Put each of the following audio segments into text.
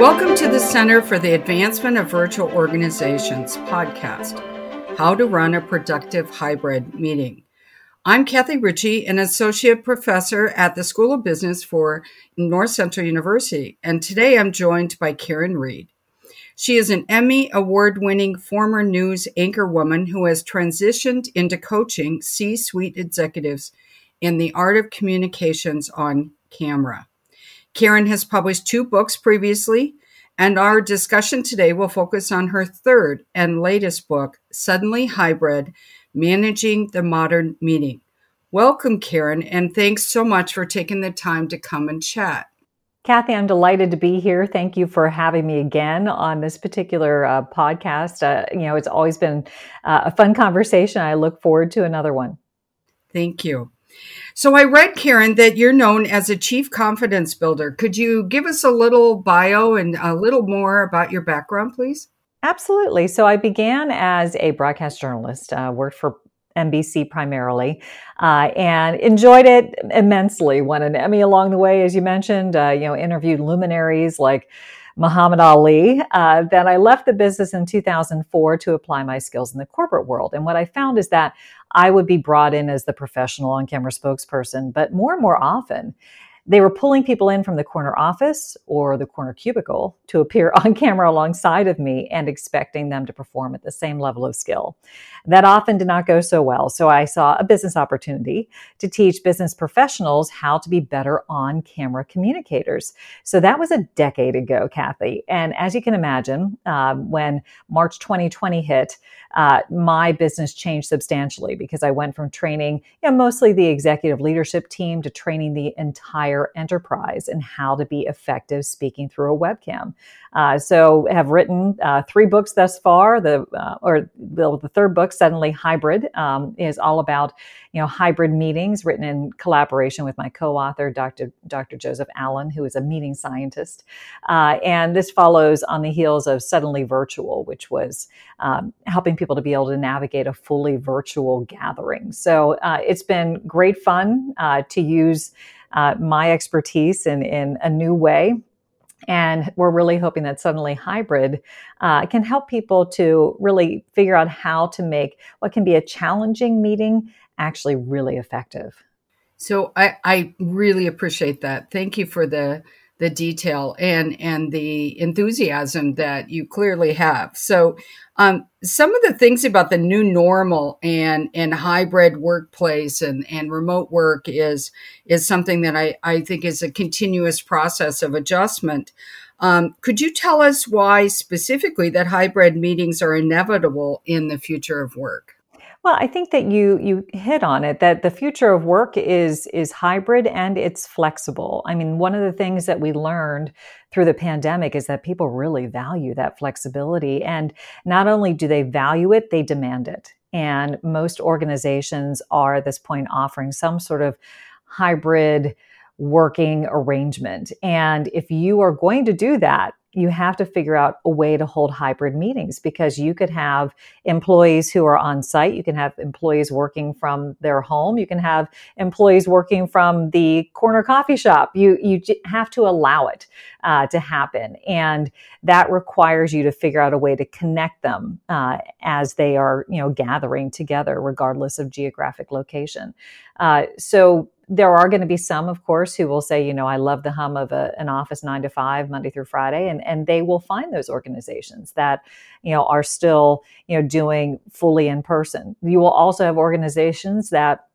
Welcome to the Center for the Advancement of Virtual Organizations podcast How to Run a Productive Hybrid Meeting. I'm Kathy Ritchie, an associate professor at the School of Business for North Central University, and today I'm joined by Karin Reed. She is an Emmy award winning former news anchorwoman who has transitioned into coaching C suite executives in the art of communications on camera. Karin has published two books previously, and our discussion today will focus on her third and latest book, Suddenly Hybrid Managing the Modern Meeting. Welcome, Karin, and thanks so much for taking the time to come and chat. Kathy, I'm delighted to be here. Thank you for having me again on this particular uh, podcast. Uh, you know, it's always been uh, a fun conversation. I look forward to another one. Thank you. So I read, Karin, that you're known as a chief confidence builder. Could you give us a little bio and a little more about your background, please? Absolutely. So I began as a broadcast journalist, uh, worked for NBC primarily, uh, and enjoyed it immensely. Won an Emmy along the way, as you mentioned. Uh, you know, interviewed luminaries like Muhammad Ali. Uh, then I left the business in 2004 to apply my skills in the corporate world. And what I found is that I would be brought in as the professional on camera spokesperson, but more and more often, they were pulling people in from the corner office or the corner cubicle to appear on camera alongside of me and expecting them to perform at the same level of skill. That often did not go so well. So I saw a business opportunity to teach business professionals how to be better on camera communicators. So that was a decade ago, Kathy. And as you can imagine, um, when March 2020 hit, uh, my business changed substantially because I went from training you know, mostly the executive leadership team to training the entire enterprise and how to be effective speaking through a webcam. Uh, so have written uh, three books thus far. The uh, or the, the, third book, Suddenly Hybrid, um, is all about you know hybrid meetings, written in collaboration with my co-author, Dr. Dr. Joseph Allen, who is a meeting scientist. Uh, and this follows on the heels of Suddenly Virtual, which was um, helping people to be able to navigate a fully virtual gathering. So uh, it's been great fun uh, to use. My expertise in, in a new way and we're really hoping that Suddenly Hybrid uh, can help people to really figure out how to make what can be a challenging meeting actually really effective. So I, I really appreciate that. Thank you for the the detail and and the enthusiasm that you clearly have. So, um, some of the things about the new normal and and hybrid workplace and and remote work is is something that I I think is a continuous process of adjustment. Um, could you tell us why specifically that hybrid meetings are inevitable in the future of work? Well, I think that you you hit on it that the future of work is is hybrid and it's flexible. I mean, one of the things that we learned through the pandemic is that people really value that flexibility and not only do they value it, they demand it. And most organizations are at this point offering some sort of hybrid working arrangement. And if you are going to do that, you have to figure out a way to hold hybrid meetings because you could have employees who are on site. You can have employees working from their home. You can have employees working from the corner coffee shop. You, you have to allow it uh, to happen. And that requires you to figure out a way to connect them uh, as they are, you know, gathering together, regardless of geographic location. Uh, so there are going to be some, of course, who will say, you know, I love the hum of a, an office nine to five, Monday through Friday, and and they will find those organizations that, you know, are still, you know, doing fully in person. You will also have organizations that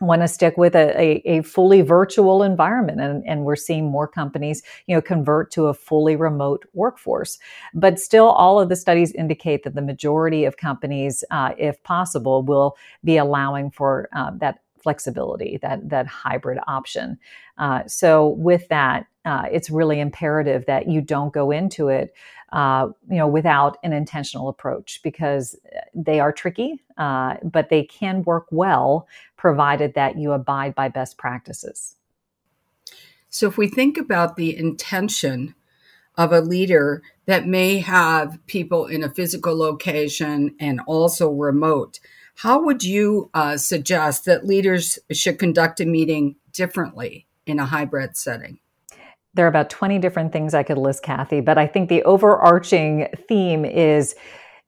want to stick with a, a, a, fully virtual environment and, and we're seeing more companies you know convert to a fully remote workforce but still all of the studies indicate that the majority of companies uh, if possible will be allowing for uh, that flexibility, that that hybrid option. Uh, so with that, uh, it's really imperative that you don't go into it, uh, you know, without an intentional approach because they are tricky, uh, but they can work well provided that you abide by best practices. So if we think about the intention of a leader that may have people in a physical location and also remote, how would you uh, suggest that leaders should conduct a meeting differently in a hybrid setting? There are about 20 different things I could list, Kathy, but I think the overarching theme is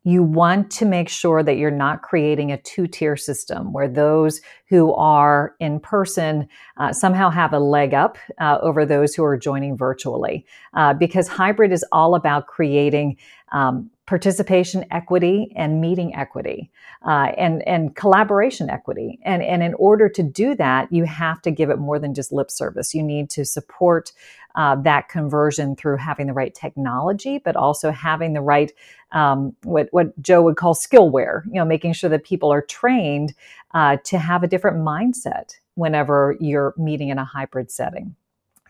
you want to make sure that you're not creating a two tier system where those who are in person uh, somehow have a leg up uh, over those who are joining virtually. Uh, because hybrid is all about creating um, participation equity and meeting equity uh, and and collaboration equity. And and in order to do that you have to give it more than just lip service. You need to support uh, that conversion through having the right technology but also having the right um, what what joe would call skillware you know making sure that people are trained uh, to have a different mindset whenever you're meeting in a hybrid setting.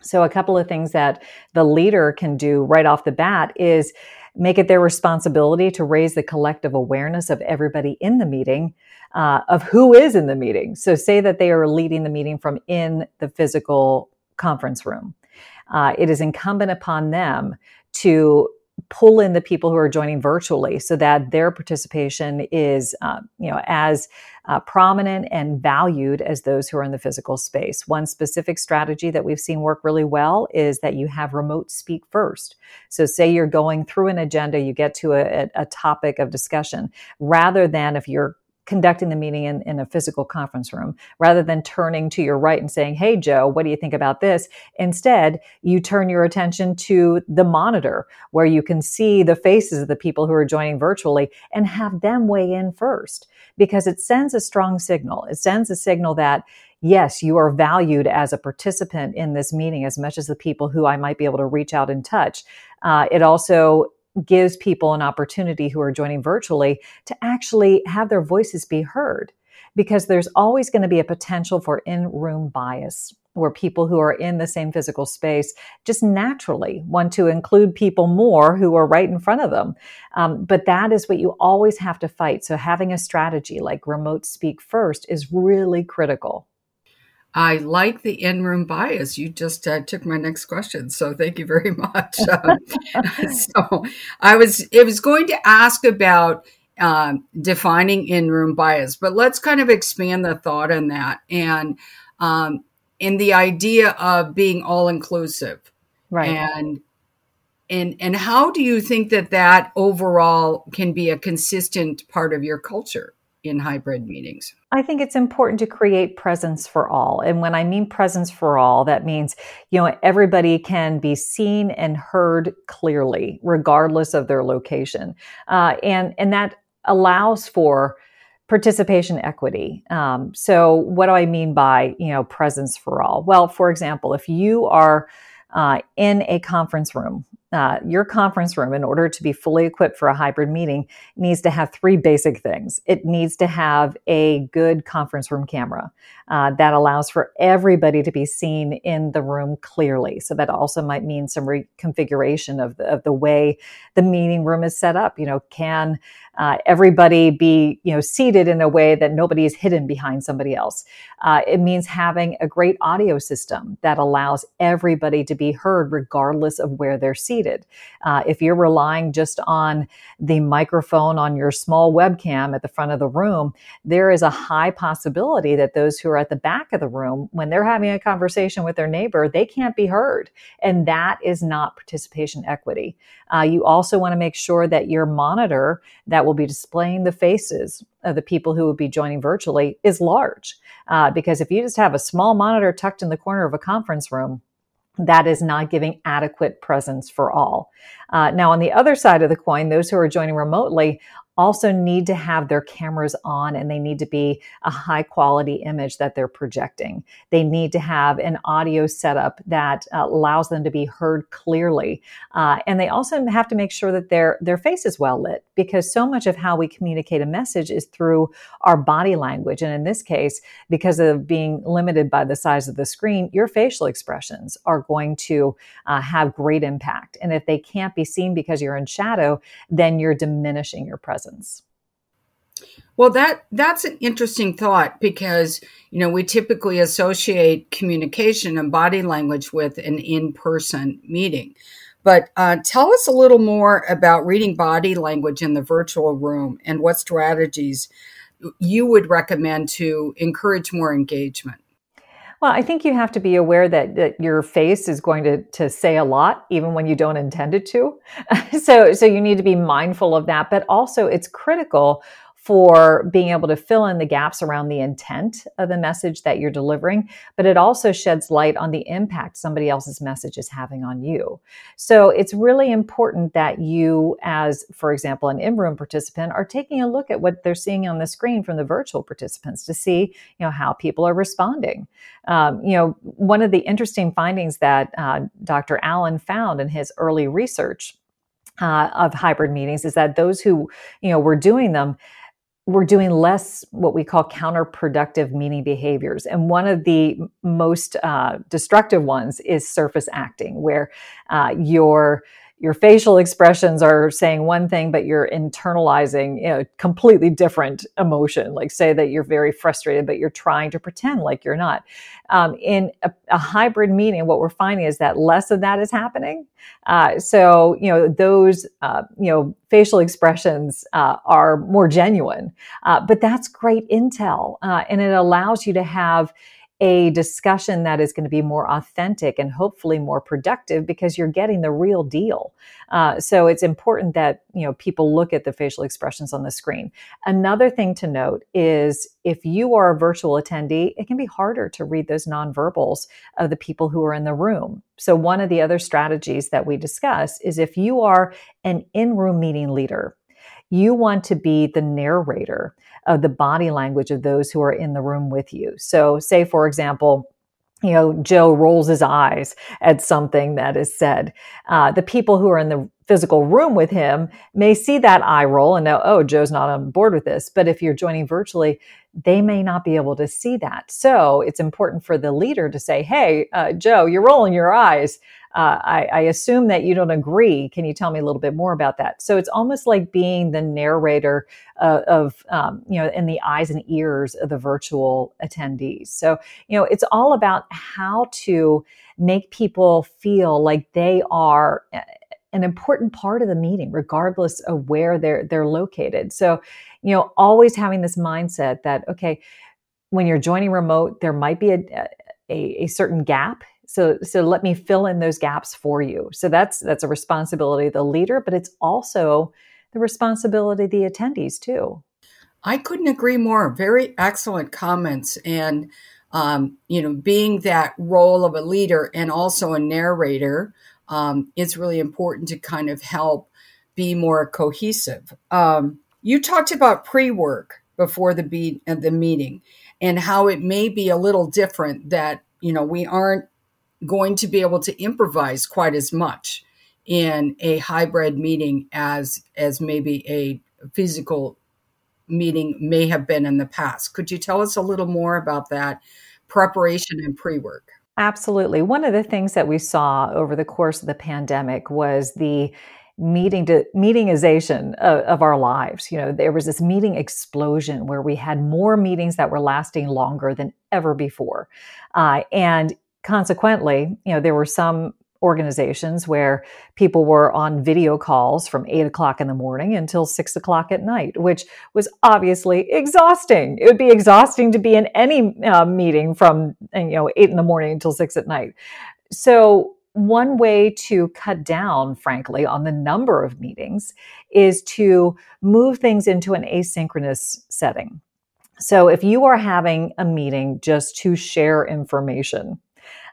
So a couple of things that the leader can do right off the bat is make it their responsibility to raise the collective awareness of everybody in the meeting uh, of who is in the meeting. So, say that they are leading the meeting from in the physical conference room. Uh, it is incumbent upon them to pull in the people who are joining virtually so that their participation is uh, you know as uh, prominent and valued as those who are in the physical space. One specific strategy that we've seen work really well is that you have remote speak first. So say you're going through an agenda you get to a, a topic of discussion. Rather than if you're conducting the meeting in, in a physical conference room rather than turning to your right and saying, Hey, Joe, what do you think about this? Instead, you turn your attention to the monitor where you can see the faces of the people who are joining virtually and have them weigh in first because it sends a strong signal. It sends a signal that yes, you are valued as a participant in this meeting as much as the people who I might be able to reach out and touch. Uh, it also gives people an opportunity who are joining virtually to actually have their voices be heard because there's always going to be a potential for in room bias where people who are in the same physical space just naturally want to include people more who are right in front of them. Um, but that is what you always have to fight. So having a strategy like remote speak first is really critical. I like the in room bias. You just uh, took my next question, so thank you very much. Um, so I was it was going to ask about um, defining in room bias, but let's kind of expand the thought on that and um, in the idea of being all inclusive, right? And and and how do you think that that overall can be a consistent part of your culture? In hybrid meetings? I think it's important to create presence for all. And when I mean presence for all, that means, you know, everybody can be seen and heard clearly, regardless of their location. Uh, and, and that allows for participation equity. Um, so what do I mean by, you know, presence for all? Well, for example, if you are uh, in a conference room uh, your conference room, in order to be fully equipped for a hybrid meeting, needs to have three basic things. It needs to have a good conference room camera uh, that allows for everybody to be seen in the room clearly. So that also might mean some reconfiguration of the, of the way the meeting room is set up. You know, can uh, everybody be you know seated in a way that nobody is hidden behind somebody else? Uh, it means having a great audio system that allows everybody to be heard regardless of where they're seated. Uh, if you're relying just on the microphone on your small webcam at the front of the room, there is a high possibility that those who are at the back of the room, when they're having a conversation with their neighbor, they can't be heard. And that is not participation equity. Uh, you also want to make sure that your monitor that will be displaying the faces of the people who will be joining virtually is large. Uh, because if you just have a small monitor tucked in the corner of a conference room, that is not giving adequate presence for all. Uh, now, on the other side of the coin, those who are joining remotely also need to have their cameras on and they need to be a high quality image that they're projecting. They need to have an audio setup that uh, allows them to be heard clearly. Uh, and they also have to make sure that their, their face is well lit because so much of how we communicate a message is through our body language. And in this case, because of being limited by the size of the screen, your facial expressions are going to uh, have great impact. And if they can't be seen because you're in shadow, then you're diminishing your presence Well, that that's an interesting thought because you know we typically associate communication and body language with an in-person meeting. But uh, tell us a little more about reading body language in the virtual room and what strategies you would recommend to encourage more engagement. Well, I think you have to be aware that, that your face is going to, to say a lot, even when you don't intend it to. so, so you need to be mindful of that. But also, it's critical for being able to fill in the gaps around the intent of the message that you're delivering, but it also sheds light on the impact somebody else's message is having on you. So it's really important that you, as, for example, an in room participant, are taking a look at what they're seeing on the screen from the virtual participants to see, you know, how people are responding. Um, you know, one of the interesting findings that uh, Dr. Allen found in his early research uh, of hybrid meetings is that those who, you know, were doing them, we're doing less what we call counterproductive meeting behaviors. And one of the most uh, destructive ones is surface acting, where uh, you're your facial expressions are saying one thing, but you're internalizing, you know, completely different emotion. Like say that you're very frustrated, but you're trying to pretend like you're not. Um, in a, a, hybrid meeting, what we're finding is that less of that is happening. Uh, so, you know, those, uh, you know, facial expressions uh, are more genuine. Uh, but that's great intel, uh, and it allows you to have a discussion that is going to be more authentic and hopefully more productive because you're getting the real deal. Uh, so it's important that you know people look at the facial expressions on the screen. Another thing to note is if you are a virtual attendee, it can be harder to read those nonverbals of the people who are in the room. So one of the other strategies that we discuss is if you are an in-room meeting leader you want to be the narrator of the body language of those who are in the room with you. So, say, for example, you know, Joe rolls his eyes at something that is said. Uh, the people who are in the physical room with him may see that eye roll and know, oh, Joe's not on board with this. But if you're joining virtually, they may not be able to see that. So it's important for the leader to say, hey, uh, Joe, you're rolling your eyes. Uh, I, I, assume that you don't agree. Can you tell me a little bit more about that? So it's almost like being the narrator uh, of, um, you know, in the eyes and ears of the virtual attendees. So, you know, it's all about how to make people feel like they are uh, an important part of the meeting, regardless of where they're they're located. So, you know, always having this mindset that okay, when you're joining remote, there might be a, a, a certain gap so so let me fill in those gaps for you. So that's that's a responsibility of the leader but it's also the responsibility of the attendees too. I couldn't agree more. Very excellent comments and um, you know being that role of a leader and also a narrator um, it's really important to kind of help be more cohesive. Um, you talked about pre-work before the beat uh, the meeting and how it may be a little different that you know we aren't going to be able to improvise quite as much in a hybrid meeting as as maybe a physical meeting may have been in the past. Could you tell us a little more about that preparation and pre-work? Absolutely. One of the things that we saw over the course of the pandemic was the meeting to meetingization of, of, our lives. You know, there was this meeting explosion where we had more meetings that were lasting longer than ever before. Uh, and consequently, you know, there were some organizations where people were on video calls from eight o'clock in the morning until six o'clock at night, which was obviously exhausting. It would be exhausting to be in any uh, meeting from you know eight in the morning until six at night. So one way to cut down, frankly, on the number of meetings is to move things into an asynchronous setting. So if you are having a meeting just to share information,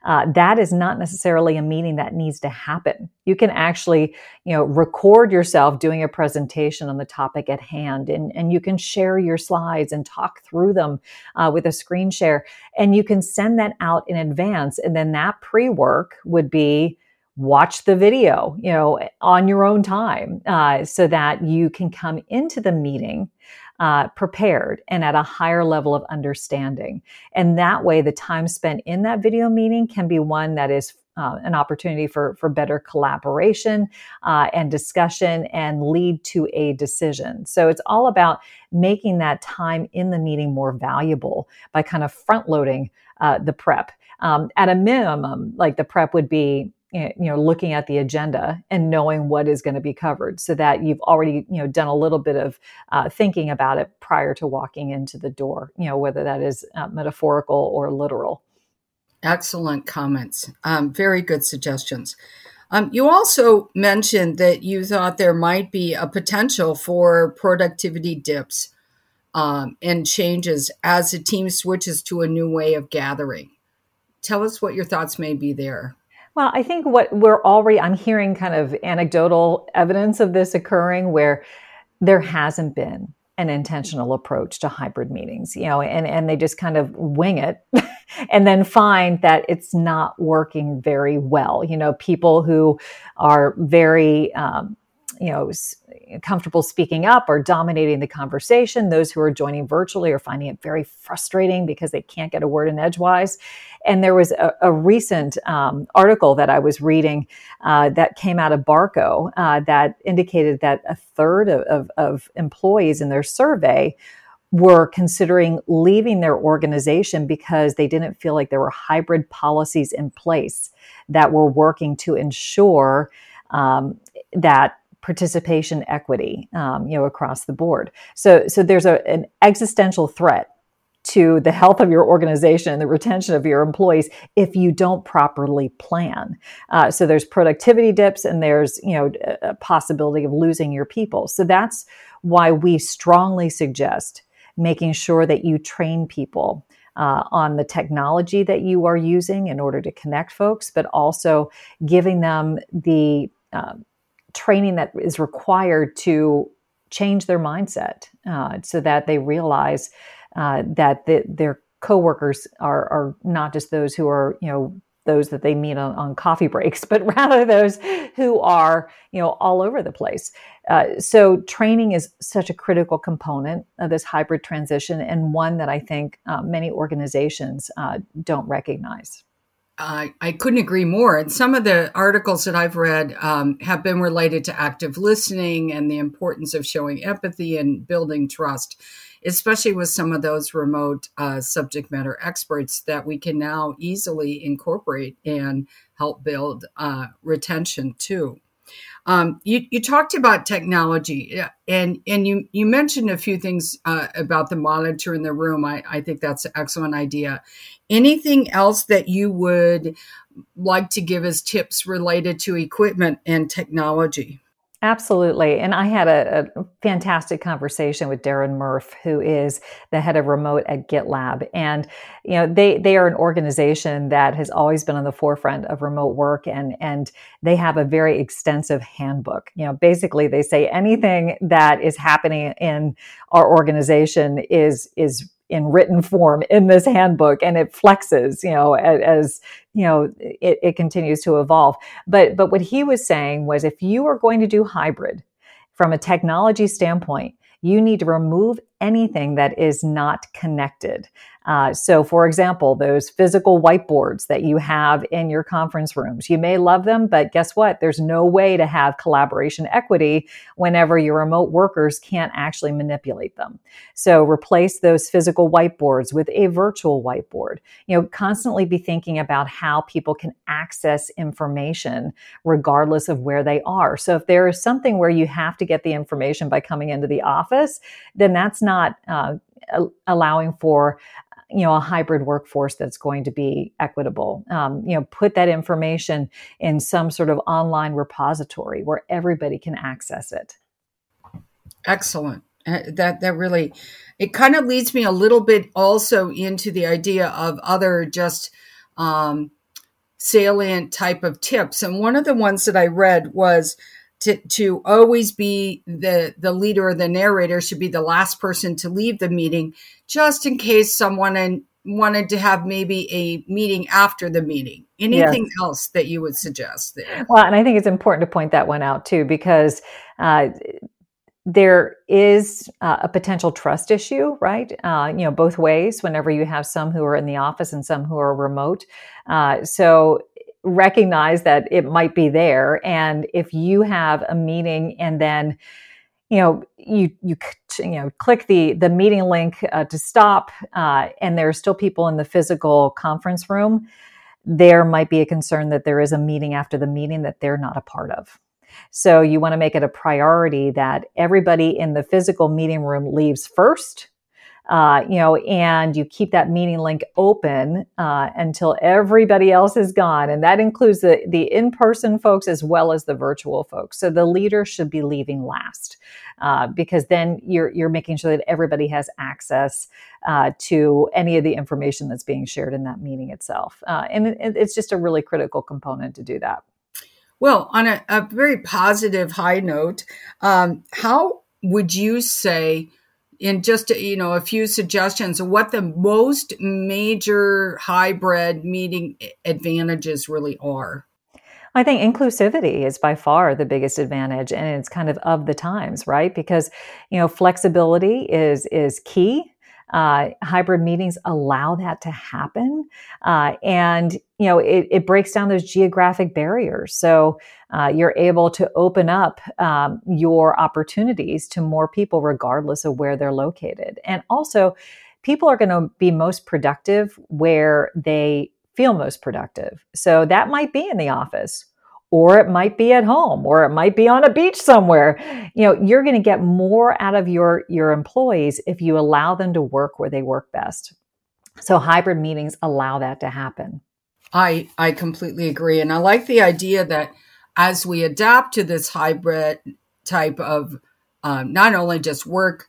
uh, that is not necessarily a meeting that needs to happen. You can actually, you know, record yourself doing a presentation on the topic at hand, and, and you can share your slides and talk through them uh, with a screen share, and you can send that out in advance. And then that pre-work would be watch the video, you know, on your own time, uh, so that you can come into the meeting uh, prepared and at a higher level of understanding. And that way, the time spent in that video meeting can be one that is uh, an opportunity for, for better collaboration uh, and discussion and lead to a decision. So it's all about making that time in the meeting more valuable by kind of front loading uh, the prep. Um, at a minimum, like the prep would be you know looking at the agenda and knowing what is going to be covered so that you've already you know done a little bit of uh, thinking about it prior to walking into the door you know whether that is uh, metaphorical or literal Excellent comments. Um, very good suggestions. Um, you also mentioned that you thought there might be a potential for productivity dips um, and changes as the team switches to a new way of gathering. Tell us what your thoughts may be there. Well, I think what we're already, I'm hearing kind of anecdotal evidence of this occurring where there hasn't been an intentional approach to hybrid meetings, you know, and, and they just kind of wing it and then find that it's not working very well. You know, people who are very, um, you know, comfortable speaking up or dominating the conversation. Those who are joining virtually are finding it very frustrating because they can't get a word in edgewise. And there was a, a recent um, article that I was reading uh, that came out of Barco uh, that indicated that a third of, of, of employees in their survey were considering leaving their organization because they didn't feel like there were hybrid policies in place that were working to ensure um, that participation equity, um, you know, across the board. So, so there's a, an existential threat to the health of your organization and the retention of your employees if you don't properly plan. Uh, so there's productivity dips and there's you know a possibility of losing your people. So that's why we strongly suggest making sure that you train people. Uh, on the technology that you are using in order to connect folks, but also giving them the uh, training that is required to change their mindset uh, so that they realize uh, that the, their coworkers are, are not just those who are, you know, those that they meet on, on coffee breaks, but rather those who are, you know, all over the place. Uh, so training is such a critical component of this hybrid transition and one that I think uh, many organizations uh, don't recognize. I, couldn't agree more. And some of the articles that I've read um, have been related to active listening and the importance of showing empathy and building trust, especially with some of those remote uh, subject matter experts that we can now easily incorporate and help build uh, retention too. Um, you, you talked about technology and, and you, you mentioned a few things uh, about the monitor in the room. I, I think that's an excellent idea. Anything else that you would like to give as tips related to equipment and technology? Absolutely. And I had a, a, fantastic conversation with Darren Murph, who is the head of remote at GitLab. And, you know, they, they are an organization that has always been on the forefront of remote work and, and they have a very extensive handbook. You know, basically they say anything that is happening in our organization is, is in written form in this handbook and it flexes you know as, as you know it, it continues to evolve but but what he was saying was if you are going to do hybrid from a technology standpoint you need to remove anything that is not connected. Uh, so, for example, those physical whiteboards that you have in your conference rooms, you may love them, but guess what? There's no way to have collaboration equity whenever your remote workers can't actually manipulate them. So, replace those physical whiteboards with a virtual whiteboard. You know, constantly be thinking about how people can access information regardless of where they are. So, if there is something where you have to get the information by coming into the office, then that's not uh, allowing for you know a hybrid workforce that's going to be equitable. Um, you know put that information in some sort of online repository where everybody can access it. Excellent. Uh, that that really it kind of leads me a little bit also into the idea of other just um, salient type of tips. And one of the ones that i read was to, to always be the, the leader or the narrator should be the last person to leave the meeting, just in case someone in, wanted to have maybe a meeting after the meeting. Anything yes. else that you would suggest there? Well, and I think it's important to point that one out too, because uh, there is uh, a potential trust issue, right? Uh, you know, both ways. Whenever you have some who are in the office and some who are remote, uh, so recognize that it might be there. And if you have a meeting and then you know you you you know click the the meeting link uh, to stop uh, and there are still people in the physical conference room there might be a concern that there is a meeting after the meeting that they're not a part of so you want to make it a priority that everybody in the physical meeting room leaves first uh, you know, and you keep that meeting link open uh, until everybody else is gone. And that includes the, the in person folks as well as the virtual folks. So the leader should be leaving last. Uh, because then you're you're making sure that everybody has access uh, to any of the information that's being shared in that meeting itself, uh, and it, it's just a really critical component to do that. Well, on a, a very positive high note, um, how would you say? In just you know a few suggestions what the most major hybrid meeting advantages really are I think inclusivity is by far the biggest advantage and it's kind of of the times, right? Because, you know, flexibility is is key. Uh, hybrid meetings allow that to happen. Uh, and, you know, it, it, breaks down those geographic barriers. So uh, you're able to open up um, your opportunities to more people, regardless of where they're located. And also, people are going to be most productive where they feel most productive. So that might be in the office or it might be at home or it might be on a beach somewhere. You know, you're going to get more out of your your employees if you allow them to work where they work best. So hybrid meetings allow that to happen. I I completely agree. And I like the idea that as we adapt to this hybrid type of um, not only just work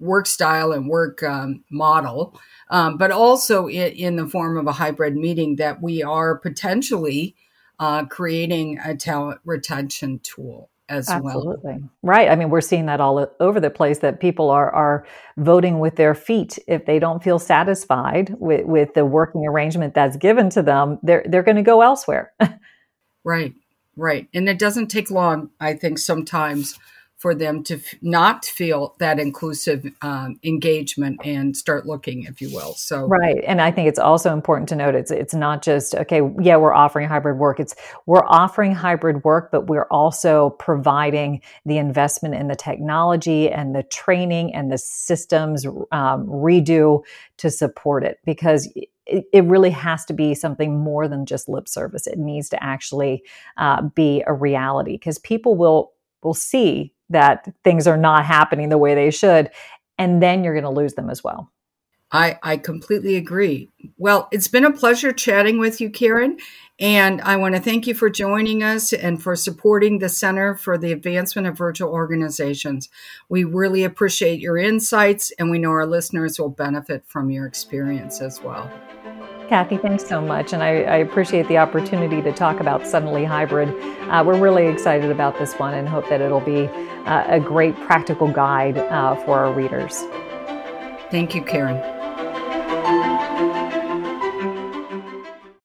work style and work um, model, um, but also in, in, the form of a hybrid meeting that we are potentially uh, creating a talent retention tool as Absolutely. well. Right. I mean, we're seeing that all over the place that people are are voting with their feet if they don't feel satisfied with, with the working arrangement that's given to them, they're they're going to go elsewhere. right. Right. And it doesn't take long, I think sometimes for them to f- not feel that inclusive um, engagement and start looking, if you will. So right, and I think it's also important to note it's it's not just okay. Yeah, we're offering hybrid work. It's we're offering hybrid work, but we're also providing the investment in the technology and the training and the systems um, redo to support it because it, really has to be something more than just lip service. It needs to actually uh, be a reality because people will will see that things are not happening the way they should. And then you're going to lose them as well. I, I completely agree. Well, it's been a pleasure chatting with you, Karin. And I want to thank you for joining us and for supporting the Center for the Advancement of Virtual Organizations. We really appreciate your insights, and we know our listeners will benefit from your experience as well. Kathy, thanks so much. And I, I, appreciate the opportunity to talk about Suddenly Hybrid. Uh, we're really excited about this one and hope that it'll be uh, a great practical guide uh, for our readers. Thank you, Karin.